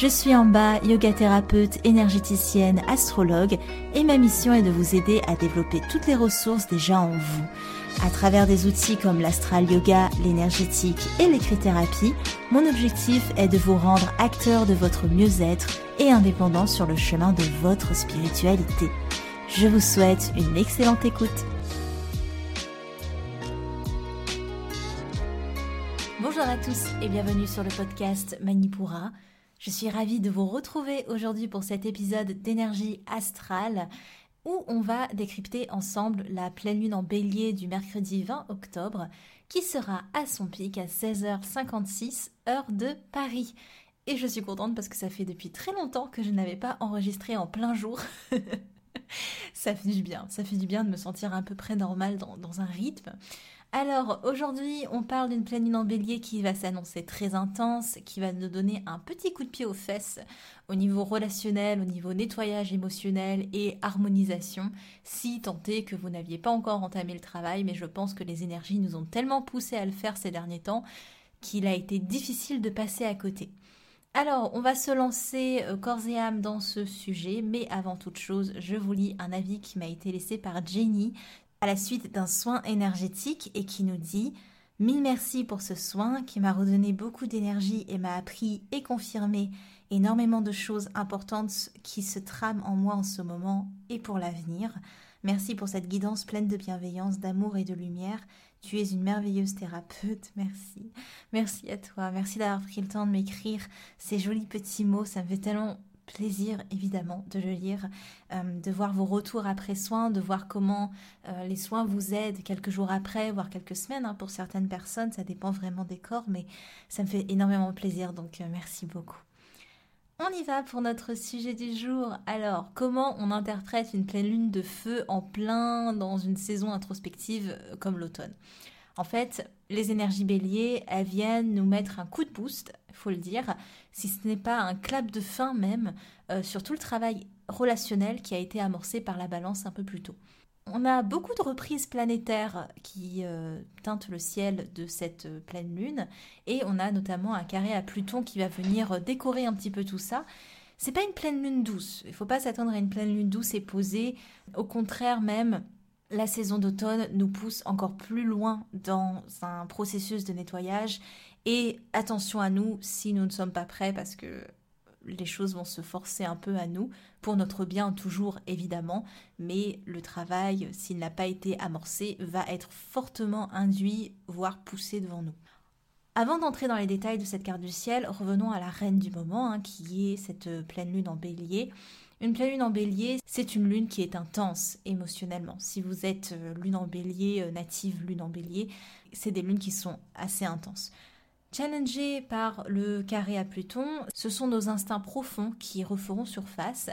Je suis en bas, yoga thérapeute, énergéticienne, astrologue et ma mission est de vous aider à développer toutes les ressources déjà en vous à travers des outils comme l'astral yoga, l'énergétique et l'écrit-thérapie, mon objectif est de vous rendre acteur de votre mieux-être et indépendant sur le chemin de votre spiritualité. Je vous souhaite une excellente écoute. Bonjour à tous et bienvenue sur le podcast Manipura. Je suis ravie de vous retrouver aujourd'hui pour cet épisode d'énergie astrale où on va décrypter ensemble la pleine lune en bélier du mercredi 20 octobre qui sera à son pic à 16h56 heure de Paris. Et je suis contente parce que ça fait depuis très longtemps que je n'avais pas enregistré en plein jour. ça fait du bien, ça fait du bien de me sentir à peu près normal dans, dans un rythme. Alors aujourd'hui, on parle d'une lune en bélier qui va s'annoncer très intense, qui va nous donner un petit coup de pied aux fesses au niveau relationnel, au niveau nettoyage émotionnel et harmonisation, si tant est que vous n'aviez pas encore entamé le travail, mais je pense que les énergies nous ont tellement poussé à le faire ces derniers temps qu'il a été difficile de passer à côté. Alors, on va se lancer euh, corps et âme dans ce sujet, mais avant toute chose, je vous lis un avis qui m'a été laissé par Jenny à la suite d'un soin énergétique et qui nous dit Mille merci pour ce soin qui m'a redonné beaucoup d'énergie et m'a appris et confirmé énormément de choses importantes qui se trament en moi en ce moment et pour l'avenir. Merci pour cette guidance pleine de bienveillance, d'amour et de lumière. Tu es une merveilleuse thérapeute, merci. Merci à toi, merci d'avoir pris le temps de m'écrire ces jolis petits mots, ça me fait tellement plaisir évidemment de le lire, euh, de voir vos retours après soins, de voir comment euh, les soins vous aident quelques jours après, voire quelques semaines hein, pour certaines personnes, ça dépend vraiment des corps, mais ça me fait énormément plaisir, donc euh, merci beaucoup. On y va pour notre sujet du jour. Alors, comment on interprète une pleine lune de feu en plein dans une saison introspective comme l'automne? En fait, les énergies béliers, elles viennent nous mettre un coup de boost faut le dire, si ce n'est pas un clap de fin même euh, sur tout le travail relationnel qui a été amorcé par la balance un peu plus tôt. On a beaucoup de reprises planétaires qui euh, teintent le ciel de cette euh, pleine lune et on a notamment un carré à Pluton qui va venir décorer un petit peu tout ça. C'est pas une pleine lune douce, il faut pas s'attendre à une pleine lune douce et posée, au contraire même, la saison d'automne nous pousse encore plus loin dans un processus de nettoyage et attention à nous si nous ne sommes pas prêts parce que les choses vont se forcer un peu à nous, pour notre bien toujours évidemment, mais le travail, s'il n'a pas été amorcé, va être fortement induit, voire poussé devant nous. Avant d'entrer dans les détails de cette carte du ciel, revenons à la reine du moment, hein, qui est cette pleine lune en bélier. Une pleine lune en bélier, c'est une lune qui est intense émotionnellement. Si vous êtes euh, lune en bélier, euh, native lune en bélier, c'est des lunes qui sont assez intenses. Challengés par le carré à Pluton, ce sont nos instincts profonds qui referont surface,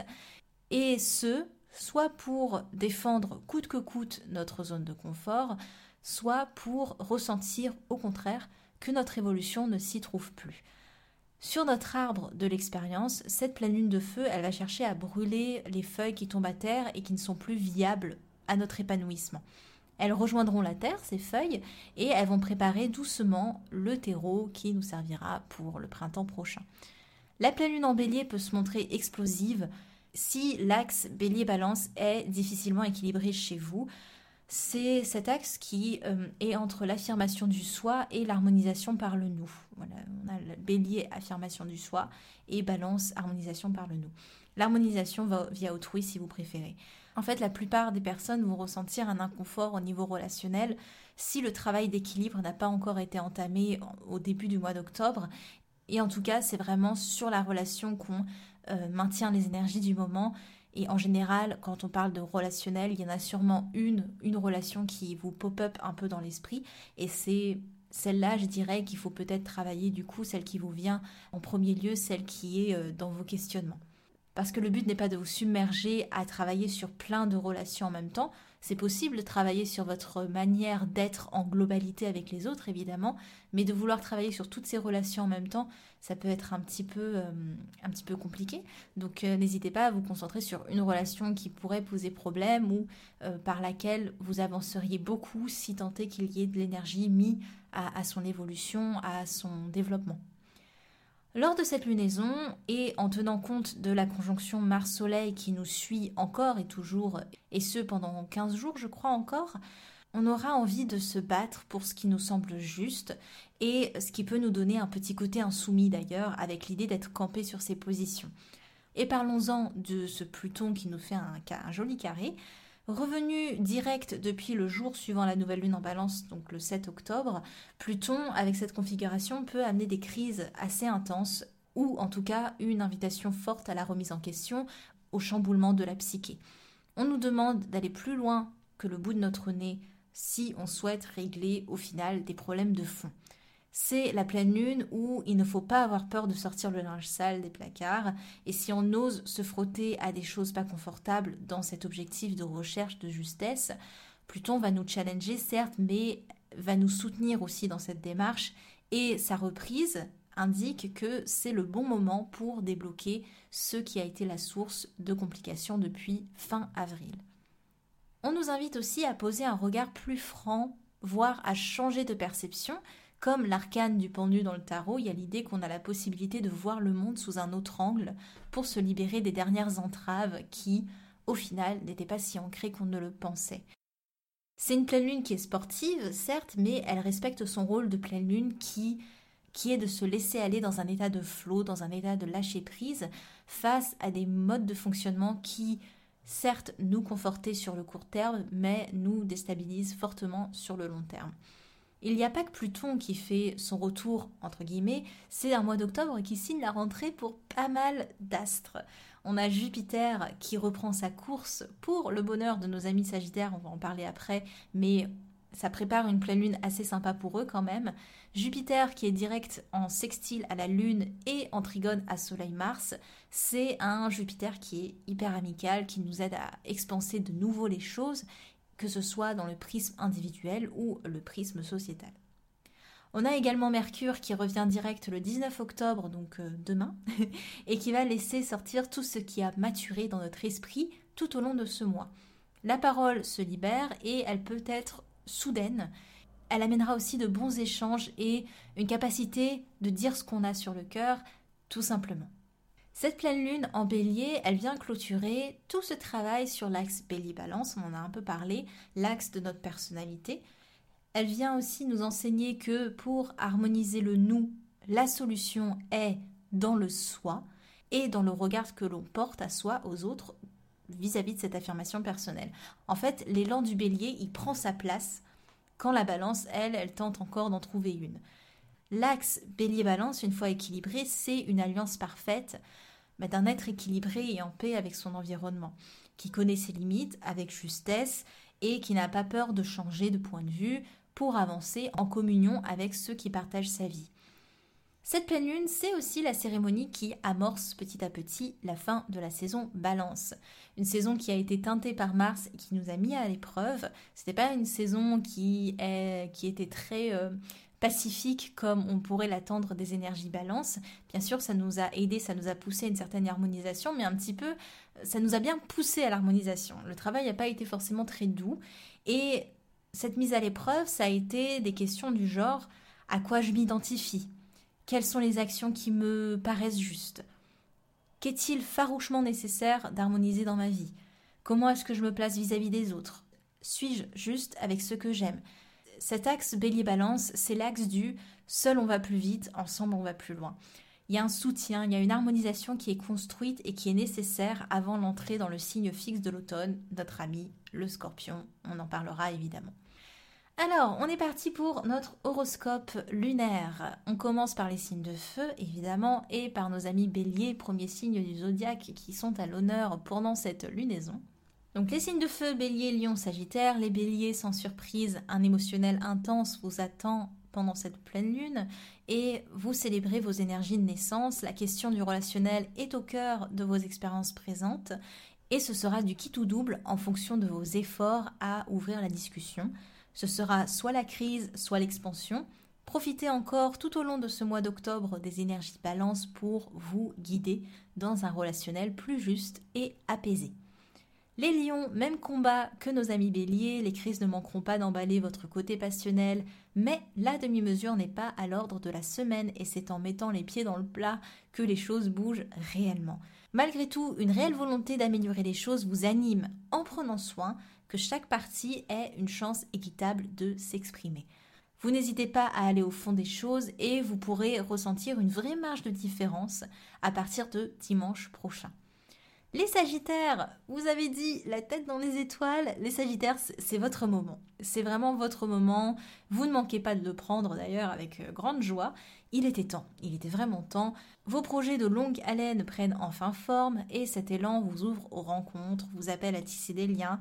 et ce, soit pour défendre coûte que coûte notre zone de confort, soit pour ressentir au contraire que notre évolution ne s'y trouve plus. Sur notre arbre de l'expérience, cette pleine lune de feu, elle va chercher à brûler les feuilles qui tombent à terre et qui ne sont plus viables à notre épanouissement. Elles rejoindront la terre, ces feuilles, et elles vont préparer doucement le terreau qui nous servira pour le printemps prochain. La pleine lune en bélier peut se montrer explosive si l'axe bélier-balance est difficilement équilibré chez vous. C'est cet axe qui euh, est entre l'affirmation du soi et l'harmonisation par le nous. Voilà, on a le bélier, affirmation du soi, et balance, harmonisation par le nous. L'harmonisation va via autrui si vous préférez. En fait, la plupart des personnes vont ressentir un inconfort au niveau relationnel si le travail d'équilibre n'a pas encore été entamé au début du mois d'octobre. Et en tout cas, c'est vraiment sur la relation qu'on euh, maintient les énergies du moment. Et en général, quand on parle de relationnel, il y en a sûrement une, une relation qui vous pop-up un peu dans l'esprit. Et c'est celle-là, je dirais qu'il faut peut-être travailler du coup, celle qui vous vient en premier lieu, celle qui est euh, dans vos questionnements. parce que le but n'est pas de vous submerger à travailler sur plein de relations en même temps. C'est possible de travailler sur votre manière d'être en globalité avec les autres, évidemment, mais de vouloir travailler sur toutes ces relations en même temps, ça peut être un petit peu, euh, compliqué. Donc euh, n'hésitez pas à vous concentrer sur une relation qui pourrait poser problème ou euh, par laquelle vous avanceriez beaucoup si tant est qu'il y ait de l'énergie mise à son évolution, à son développement. Lors de cette lunaison, et en tenant compte de la conjonction Mars-Soleil qui nous suit encore et toujours, et ce pendant 15 jours je crois encore, on aura envie de se battre pour ce qui nous semble juste, et ce qui peut nous donner un petit côté insoumis d'ailleurs, avec l'idée d'être campé sur ses positions. Et parlons-en de ce Pluton qui nous fait un, un joli carré. Revenu direct depuis le jour suivant la nouvelle lune en balance, donc le 7 octobre, Pluton, avec cette configuration, peut amener des crises assez intenses ou en tout cas une invitation forte à la remise en question, au chamboulement de la psyché. On nous demande d'aller plus loin que le bout de notre nez si on souhaite régler au final des problèmes de fond c'est la pleine lune où il ne faut pas avoir peur de sortir le linge sale des placards. Et si on ose se frotter à des choses pas confortables dans cet objectif de recherche de justesse, Pluton va nous challenger, certes, mais va nous soutenir aussi dans cette démarche. Et sa reprise indique que c'est le bon moment pour débloquer ce qui a été la source de complications depuis fin avril. On nous invite aussi à poser un regard plus franc, voire à changer de perception comme l'arcane du pendu dans le tarot, il y a l'idée qu'on a la possibilité de voir le monde sous un autre angle pour se libérer des dernières entraves qui, au final, n'étaient pas si ancrées qu'on ne le pensait. C'est une pleine lune qui est sportive, certes, mais elle respecte son rôle de pleine lune qui, qui est de se laisser aller dans un état de flot, dans un état de lâcher prise, face à des modes de fonctionnement qui, certes, nous confortent sur le court terme, mais nous déstabilisent fortement sur le long terme. Il n'y a pas que Pluton qui fait son retour, entre guillemets, c'est un mois d'octobre qui signe la rentrée pour pas mal d'astres. On a Jupiter qui reprend sa course pour le bonheur de nos amis Sagittaires, on va en parler après, mais ça prépare une pleine lune assez sympa pour eux quand même. Jupiter qui est direct en sextile à la Lune et en trigone à Soleil-Mars, c'est un Jupiter qui est hyper amical, qui nous aide à expanser de nouveau les choses que ce soit dans le prisme individuel ou le prisme sociétal. On a également Mercure qui revient direct le 19 octobre, donc euh, demain, et qui va laisser sortir tout ce qui a maturé dans notre esprit tout au long de ce mois. La parole se libère et elle peut être soudaine. Elle amènera aussi de bons échanges et une capacité de dire ce qu'on a sur le cœur, tout simplement. Cette pleine lune en bélier, elle vient clôturer tout ce travail sur l'axe bélier-balance, on en a un peu parlé, l'axe de notre personnalité. Elle vient aussi nous enseigner que pour harmoniser le nous, la solution est dans le soi et dans le regard que l'on porte à soi, aux autres, vis-à-vis de cette affirmation personnelle. En fait, l'élan du bélier, il prend sa place quand la balance, elle, elle tente encore d'en trouver une. L'axe bélier-balance, une fois équilibré, c'est une alliance parfaite mais d'un être équilibré et en paix avec son environnement, qui connaît ses limites avec justesse et qui n'a pas peur de changer de point de vue pour avancer en communion avec ceux qui partagent sa vie. Cette pleine lune, c'est aussi la cérémonie qui amorce petit à petit la fin de la saison Balance. Une saison qui a été teintée par Mars et qui nous a mis à l'épreuve. C'était pas une saison qui était très euh, pacifique comme on pourrait l'attendre des énergies balance. Bien sûr, ça nous a aidé, ça nous a poussé à une certaine harmonisation, mais un petit peu, ça nous a bien poussé à l'harmonisation. Le travail n'a pas été forcément très doux. Et cette mise à l'épreuve, ça a été des questions du genre à quoi je m'identifie? Quelles sont les actions qui me paraissent justes? Qu'est-il farouchement nécessaire d'harmoniser dans ma vie? Comment est-ce que je me place vis-à-vis -vis des autres? Suis-je juste avec ce que j'aime? Cet axe bélier-balance, c'est l'axe du seul on va plus vite, ensemble on va plus loin. Il y a un soutien, il y a une harmonisation qui est construite et qui est nécessaire avant l'entrée dans le signe fixe de l'automne, notre ami le scorpion. On en parlera évidemment. Alors, on est parti pour notre horoscope lunaire. On commence par les signes de feu, évidemment, et par nos amis béliers, premiers signes du zodiaque qui sont à l'honneur pendant cette lunaison. Donc les signes de feu, bélier, lion, sagittaire, les béliers sans surprise, un émotionnel intense vous attend pendant cette pleine lune et vous célébrez vos énergies de naissance. La question du relationnel est au cœur de vos expériences présentes et ce sera du kit ou double en fonction de vos efforts à ouvrir la discussion. Ce sera soit la crise, soit l'expansion. Profitez encore tout au long de ce mois d'octobre des énergies balance pour vous guider dans un relationnel plus juste et apaisé. Les lions, même combat que nos amis béliers, les crises ne manqueront pas d'emballer votre côté passionnel, mais la demi-mesure n'est pas à l'ordre de la semaine et c'est en mettant les pieds dans le plat que les choses bougent réellement. Malgré tout, une réelle volonté d'améliorer les choses vous anime en prenant soin que chaque partie ait une chance équitable de s'exprimer. Vous n'hésitez pas à aller au fond des choses et vous pourrez ressentir une vraie marge de différence à partir de dimanche prochain. Les Sagittaires, vous avez dit la tête dans les étoiles. Les Sagittaires, c'est votre moment. C'est vraiment votre moment. Vous ne manquez pas de le prendre d'ailleurs avec euh, grande joie. Il était temps, il était vraiment temps. Vos projets de longue haleine prennent enfin forme et cet élan vous ouvre aux rencontres, vous appelle à tisser des liens,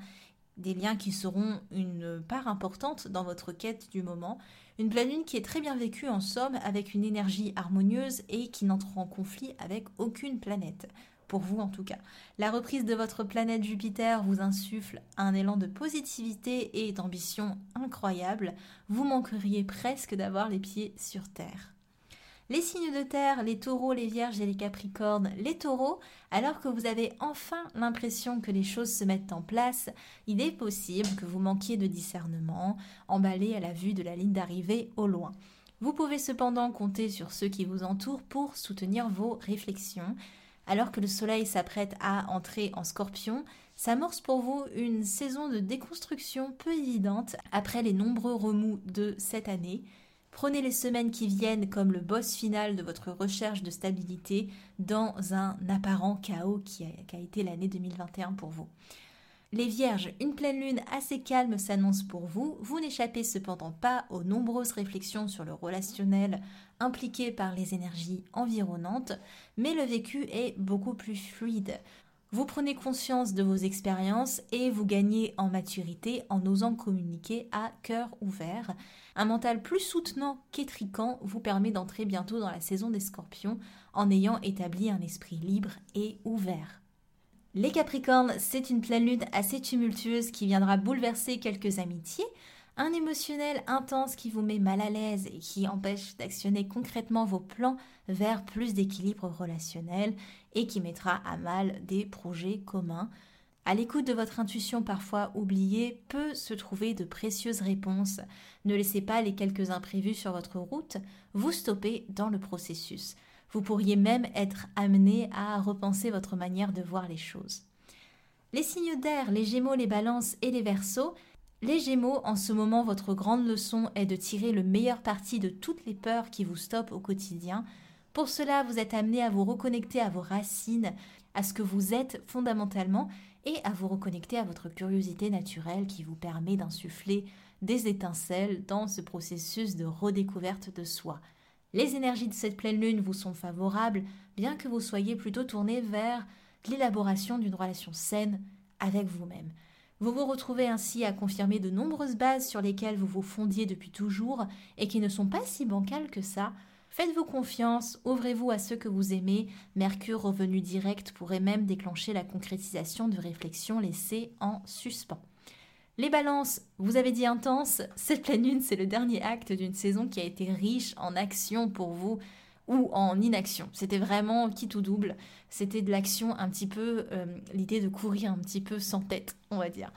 des liens qui seront une part importante dans votre quête du moment. Une pleine qui est très bien vécue en somme avec une énergie harmonieuse et qui n'entre en conflit avec aucune planète pour vous en tout cas. La reprise de votre planète Jupiter vous insuffle un élan de positivité et d'ambition incroyable. Vous manqueriez presque d'avoir les pieds sur Terre. Les signes de terre, les taureaux, les vierges et les capricornes, les taureaux, alors que vous avez enfin l'impression que les choses se mettent en place, il est possible que vous manquiez de discernement, emballé à la vue de la ligne d'arrivée au loin. Vous pouvez cependant compter sur ceux qui vous entourent pour soutenir vos réflexions, alors que le Soleil s'apprête à entrer en scorpion, s'amorce pour vous une saison de déconstruction peu évidente après les nombreux remous de cette année. Prenez les semaines qui viennent comme le boss final de votre recherche de stabilité dans un apparent chaos qui a, été l'année 2021 pour vous. Les Vierges, une pleine lune assez calme s'annonce pour vous. Vous n'échappez cependant pas aux nombreuses réflexions sur le relationnel impliqué par les énergies environnantes, mais le vécu est beaucoup plus fluide. Vous prenez conscience de vos expériences et vous gagnez en maturité en osant communiquer à cœur ouvert. Un mental plus soutenant qu'étriquant vous permet d'entrer bientôt dans la saison des scorpions en ayant établi un esprit libre et ouvert. Les Capricornes, c'est une pleine lune assez tumultueuse qui viendra bouleverser quelques amitiés, un émotionnel intense qui vous met mal à l'aise et qui empêche d'actionner concrètement vos plans vers plus d'équilibre relationnel et qui mettra à mal des projets communs. À l'écoute de votre intuition parfois oubliée peut se trouver de précieuses réponses. Ne laissez pas les quelques imprévus sur votre route vous stopper dans le processus. Vous pourriez même être amené à repenser votre manière de voir les choses. Les signes d'air, les gémeaux, les balances et les versos. Les gémeaux, en ce moment, votre grande leçon est de tirer le meilleur parti de toutes les peurs qui vous stoppent au quotidien. Pour cela, vous êtes amené à vous reconnecter à vos racines, à ce que vous êtes fondamentalement, et à vous reconnecter à votre curiosité naturelle qui vous permet d'insuffler des étincelles dans ce processus de redécouverte de soi. Les énergies de cette pleine lune vous sont favorables, bien que vous soyez plutôt tourné vers l'élaboration d'une relation saine avec vous-même. Vous vous retrouvez ainsi à confirmer de nombreuses bases sur lesquelles vous vous fondiez depuis toujours et qui ne sont pas si bancales que ça. Faites-vous confiance, ouvrez-vous à ceux que vous aimez. Mercure revenu direct pourrait même déclencher la concrétisation de réflexions laissées en suspens. Les balances, vous avez dit intense, cette pleine lune, c'est le dernier acte d'une saison qui a été riche en action pour vous ou en inaction. C'était vraiment qui tout double. C'était de l'action un petit peu, euh, l'idée de courir un petit peu sans tête, on va dire.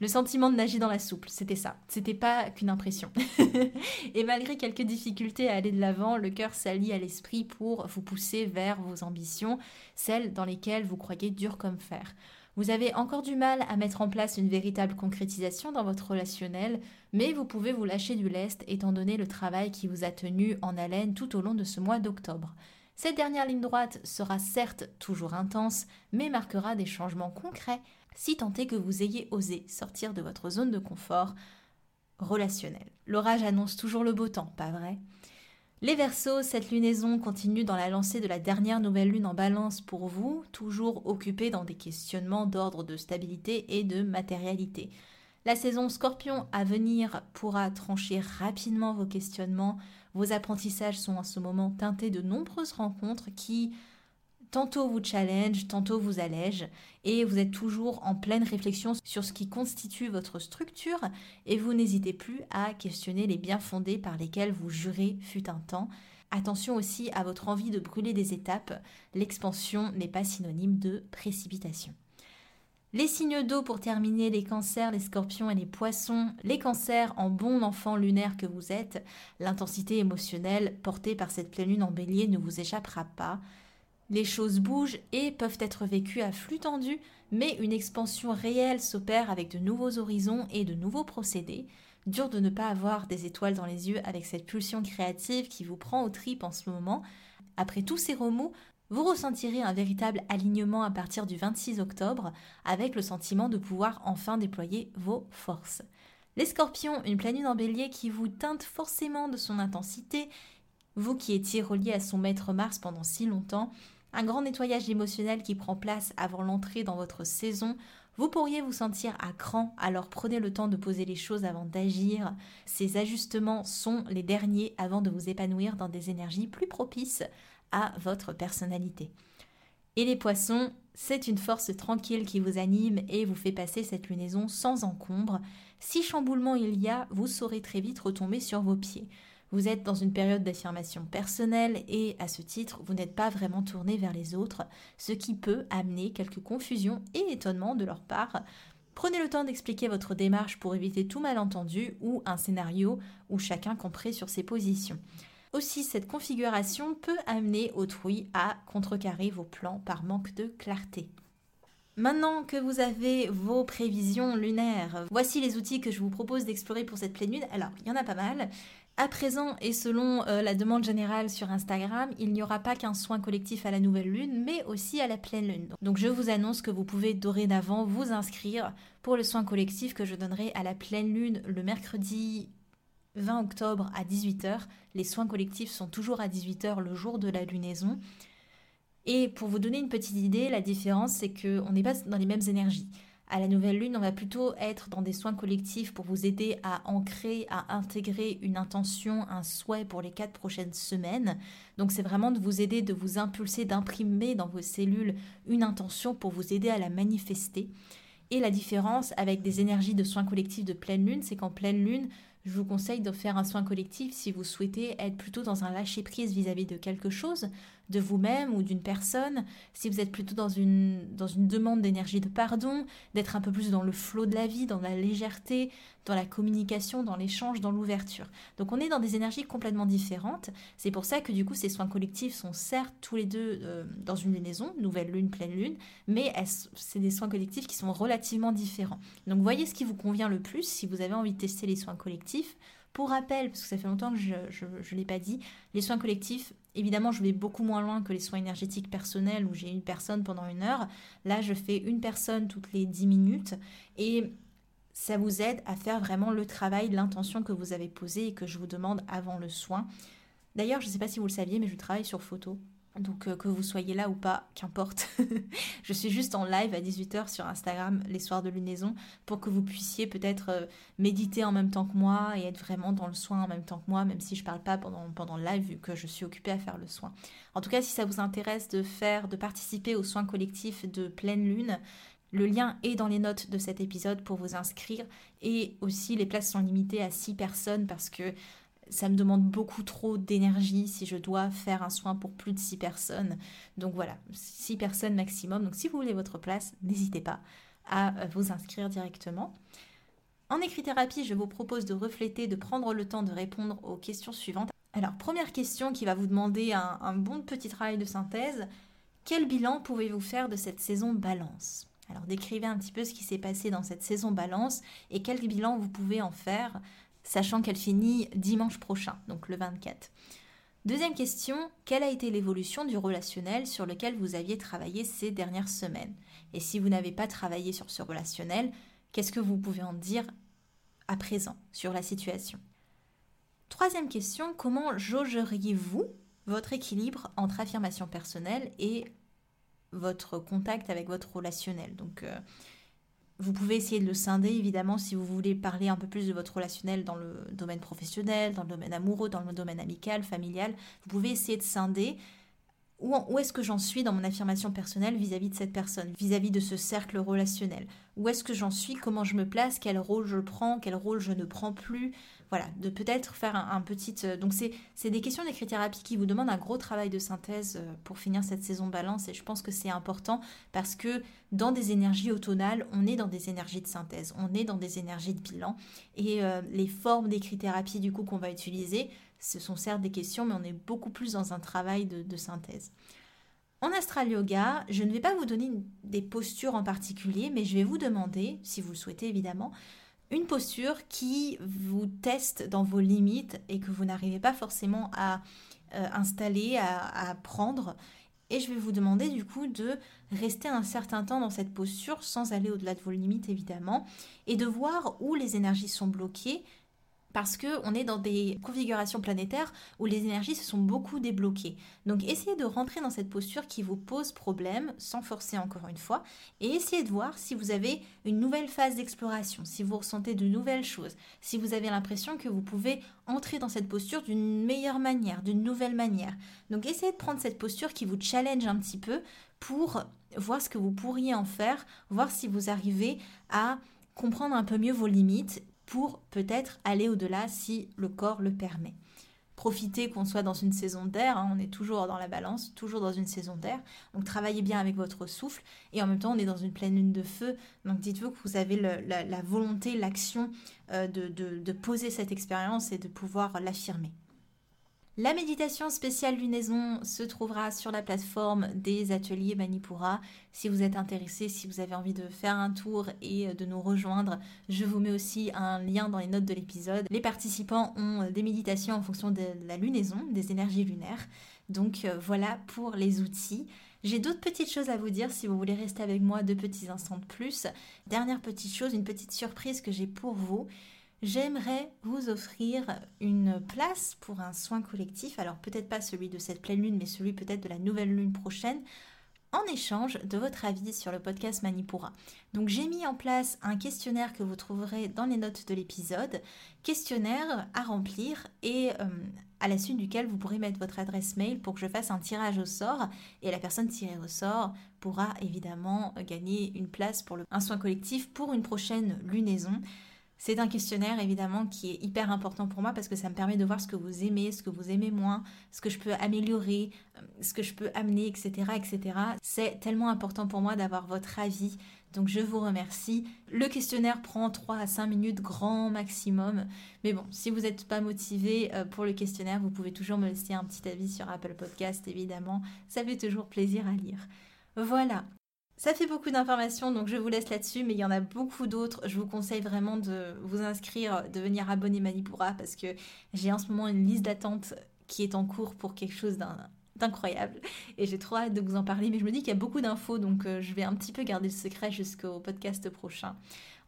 Le sentiment de nager dans la soupe, c'était ça. C'était pas qu'une impression. Et malgré quelques difficultés à aller de l'avant, le cœur s'allie à l'esprit pour vous pousser vers vos ambitions, celles dans lesquelles vous croyez dur comme fer. Vous avez encore du mal à mettre en place une véritable concrétisation dans votre relationnel, mais vous pouvez vous lâcher du lest étant donné le travail qui vous a tenu en haleine tout au long de ce mois d'octobre. Cette dernière ligne droite sera certes toujours intense, mais marquera des changements concrets si tant est que vous ayez osé sortir de votre zone de confort relationnel. L'orage annonce toujours le beau temps, pas vrai? Les Verseaux, cette lunaison continue dans la lancée de la dernière nouvelle lune en balance pour vous, toujours occupé dans des questionnements d'ordre de stabilité et de matérialité. La saison scorpion à venir pourra trancher rapidement vos questionnements. Vos apprentissages sont en ce moment teintés de nombreuses rencontres qui tantôt vous challenge, tantôt vous allège, et vous êtes toujours en pleine réflexion sur ce qui constitue votre structure, et vous n'hésitez plus à questionner les biens fondés par lesquels vous jurez fut un temps. Attention aussi à votre envie de brûler des étapes, l'expansion n'est pas synonyme de précipitation. Les signes d'eau pour terminer, les cancers, les scorpions et les poissons. Les cancers, en bon enfant lunaire que vous êtes, l'intensité émotionnelle portée par cette pleine lune en bélier ne vous échappera pas. Les choses bougent et peuvent être vécues à flux tendu, mais une expansion réelle s'opère avec de nouveaux horizons et de nouveaux procédés. Dur de ne pas avoir des étoiles dans les yeux avec cette pulsion créative qui vous prend aux tripes en ce moment. Après tous ces remous, vous ressentirez un véritable alignement à partir du 26 octobre avec le sentiment de pouvoir enfin déployer vos forces. Les scorpions, une lune en bélier qui vous teinte forcément de son intensité, vous qui étiez relié à son maître Mars pendant si longtemps, un grand nettoyage émotionnel qui prend place avant l'entrée dans votre saison. Vous pourriez vous sentir à cran, alors prenez le temps de poser les choses avant d'agir. Ces ajustements sont les derniers avant de vous épanouir dans des énergies plus propices à votre personnalité. Et les poissons, c'est une force tranquille qui vous anime et vous fait passer cette lunaison sans encombre. Si chamboulement il y a, vous saurez très vite retomber sur vos pieds. Vous êtes dans une période d'affirmation personnelle et à ce titre, vous n'êtes pas vraiment tourné vers les autres, ce qui peut amener quelques confusions et étonnements de leur part. Prenez le temps d'expliquer votre démarche pour éviter tout malentendu ou un scénario où chacun comprend sur ses positions. Aussi, cette configuration peut amener autrui à contrecarrer vos plans par manque de clarté. Maintenant que vous avez vos prévisions lunaires, voici les outils que je vous propose d'explorer pour cette pleine lune. Alors, il y en a pas mal. À présent, et selon euh, la demande générale sur Instagram, il n'y aura pas qu'un soin collectif à la nouvelle lune, mais aussi à la pleine lune. Donc je vous annonce que vous pouvez dorénavant vous inscrire pour le soin collectif que je donnerai à la pleine lune le mercredi 20 octobre à 18h. Les soins collectifs sont toujours à 18h le jour de la lunaison. Et pour vous donner une petite idée, la différence, c'est qu'on n'est pas dans les mêmes énergies. À la nouvelle lune, on va plutôt être dans des soins collectifs pour vous aider à ancrer, à intégrer une intention, un souhait pour les quatre prochaines semaines. Donc c'est vraiment de vous aider, de vous impulser, d'imprimer dans vos cellules une intention pour vous aider à la manifester. Et la différence avec des énergies de soins collectifs de pleine lune, c'est qu'en pleine lune, je vous conseille de faire un soin collectif si vous souhaitez être plutôt dans un lâcher-prise vis-à-vis de quelque chose, de vous-même ou d'une personne, si vous êtes plutôt dans une, dans une demande d'énergie de pardon, d'être un peu plus dans le flot de la vie, dans la légèreté, dans la communication, dans l'échange, dans l'ouverture. Donc on est dans des énergies complètement différentes. C'est pour ça que du coup ces soins collectifs sont certes tous les deux euh, dans une lunaison, nouvelle lune, pleine lune, mais c'est des soins collectifs qui sont relativement différents. Donc voyez ce qui vous convient le plus si vous avez envie de tester les soins collectifs. Pour rappel, parce que ça fait longtemps que je ne l'ai pas dit, les soins collectifs, évidemment, je vais beaucoup moins loin que les soins énergétiques personnels où j'ai une personne pendant une heure. Là, je fais une personne toutes les 10 minutes et ça vous aide à faire vraiment le travail, l'intention que vous avez posée et que je vous demande avant le soin. D'ailleurs, je ne sais pas si vous le saviez, mais je travaille sur photo. Donc euh, que vous soyez là ou pas, qu'importe. je suis juste en live à 18h sur Instagram les soirs de lunaison pour que vous puissiez peut-être euh, méditer en même temps que moi et être vraiment dans le soin en même temps que moi, même si je ne parle pas pendant, pendant le live vu que je suis occupée à faire le soin. En tout cas, si ça vous intéresse de faire, de participer au soin collectif de pleine lune, le lien est dans les notes de cet épisode pour vous inscrire et aussi les places sont limitées à 6 personnes parce que ça me demande beaucoup trop d'énergie si je dois faire un soin pour plus de 6 personnes. Donc voilà, 6 personnes maximum. Donc si vous voulez votre place, n'hésitez pas à vous inscrire directement. En écrit-thérapie, je vous propose de refléter, de prendre le temps de répondre aux questions suivantes. Alors, première question qui va vous demander un, un bon petit travail de synthèse. Quel bilan pouvez-vous faire de cette saison balance? Alors décrivez un petit peu ce qui s'est passé dans cette saison balance et quel bilan vous pouvez en faire, sachant qu'elle finit dimanche prochain, donc le 24. Deuxième question, quelle a été l'évolution du relationnel sur lequel vous aviez travaillé ces dernières semaines? Et si vous n'avez pas travaillé sur ce relationnel, qu'est-ce que vous pouvez en dire à présent sur la situation? Troisième question, comment jaugeriez-vous votre équilibre entre affirmation personnelle et votre contact avec votre relationnel? Euh, Vous pouvez essayer de le scinder, évidemment, si vous voulez parler un peu plus de votre relationnel dans le domaine professionnel, dans le domaine amoureux, dans le domaine amical, familial. Vous pouvez essayer de scinder où, est-ce que j'en suis dans mon affirmation personnelle vis-à-vis de cette personne, vis-à-vis de ce cercle relationnel? Où est-ce que j'en suis? Comment je me place? Quel rôle je prends? Quel rôle je ne prends plus? Voilà, de peut-être faire un, petit... Euh, donc c'est des questions d'écrit-thérapie qui vous demandent un gros travail de synthèse euh, pour finir cette saison balance et je pense que c'est important parce que dans des énergies automnales, on est dans des énergies de synthèse, on est dans des énergies de bilan et euh, les formes d'écrit-thérapie du coup qu'on va utiliser, ce sont certes des questions, mais on est beaucoup plus dans un travail de, synthèse. En astral yoga, je ne vais pas vous donner des postures en particulier, mais je vais vous demander, si vous le souhaitez évidemment, une posture qui vous teste dans vos limites et que vous n'arrivez pas forcément à euh, installer, à, à prendre. Et je vais vous demander du coup de rester un certain temps dans cette posture sans aller au-delà de vos limites évidemment et de voir où les énergies sont bloquées parce qu'on est dans des configurations planétaires où les énergies se sont beaucoup débloquées. Donc essayez de rentrer dans cette posture qui vous pose problème, sans forcer encore une fois, et essayez de voir si vous avez une nouvelle phase d'exploration, si vous ressentez de nouvelles choses, si vous avez l'impression que vous pouvez entrer dans cette posture d'une meilleure manière, d'une nouvelle manière. Donc essayez de prendre cette posture qui vous challenge un petit peu pour voir ce que vous pourriez en faire, voir si vous arrivez à comprendre un peu mieux vos limites pour peut-être aller au-delà si le corps le permet. Profitez qu'on soit dans une saison d'air, hein, on est toujours dans la balance, toujours dans une saison d'air, donc travaillez bien avec votre souffle et en même temps on est dans une pleine lune de feu, donc dites-vous que vous avez la, volonté, l'action euh, de poser cette expérience et de pouvoir l'affirmer. La méditation spéciale lunaison se trouvera sur la plateforme des ateliers Manipura. Si vous êtes intéressé, si vous avez envie de faire un tour et de nous rejoindre, je vous mets aussi un lien dans les notes de l'épisode. Les participants ont des méditations en fonction de la lunaison, des énergies lunaires. Donc euh, voilà pour les outils. J'ai d'autres petites choses à vous dire si vous voulez rester avec moi deux petits instants de plus. Dernière petite chose, une petite surprise que j'ai pour vous j'aimerais vous offrir une place pour un soin collectif, alors peut-être pas celui de cette pleine lune, mais celui peut-être de la nouvelle lune prochaine, en échange de votre avis sur le podcast Manipura. Donc j'ai mis en place un questionnaire que vous trouverez dans les notes de l'épisode, questionnaire à remplir et euh, à la suite duquel vous pourrez mettre votre adresse mail pour que je fasse un tirage au sort et la personne tirée au sort pourra évidemment gagner une place pour un soin collectif pour une prochaine lunaison. C'est un questionnaire évidemment qui est hyper important pour moi parce que ça me permet de voir ce que vous aimez, ce que vous aimez moins, ce que je peux améliorer, euh, ce que je peux amener, etc. etc. C'est tellement important pour moi d'avoir votre avis. Donc je vous remercie. Le questionnaire prend 3 à 5 minutes grand maximum. Mais bon, si vous n'êtes pas motivé euh, pour le questionnaire, vous pouvez toujours me laisser un petit avis sur Apple Podcast, évidemment. Ça fait toujours plaisir à lire. Voilà, ça fait beaucoup d'informations, donc je vous laisse là-dessus, mais il y en a beaucoup d'autres. Je vous conseille vraiment de vous inscrire, de venir abonner Manipura, parce que j'ai en ce moment une liste d'attente qui est en cours pour quelque chose d'incroyable. Et j'ai trop hâte de vous en parler, mais je me dis qu'il y a beaucoup d'infos, donc euh, je vais un petit peu garder le secret jusqu'au podcast prochain.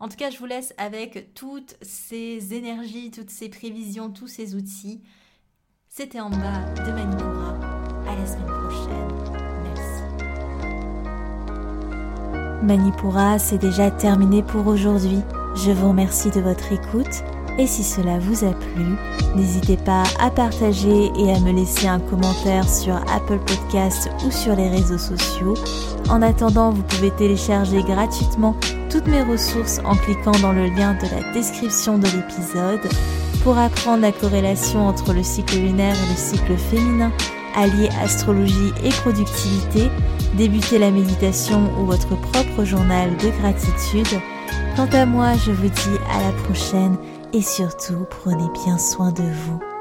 En tout cas, je vous laisse avec toutes ces énergies, toutes ces prévisions, tous ces outils. C'était en bas de Manipura. À la semaine prochaine. Manipura, c'est déjà terminé pour aujourd'hui. Je vous remercie de votre écoute et si cela vous a plu, n'hésitez pas à partager et à me laisser un commentaire sur Apple Podcast ou sur les réseaux sociaux. En attendant, vous pouvez télécharger gratuitement toutes mes ressources en cliquant dans le lien de la description de l'épisode pour apprendre la corrélation entre le cycle lunaire et le cycle féminin, allier astrologie et productivité débuter la méditation ou votre propre journal de gratitude. Quant à moi, je vous dis à la prochaine et surtout prenez bien soin de vous.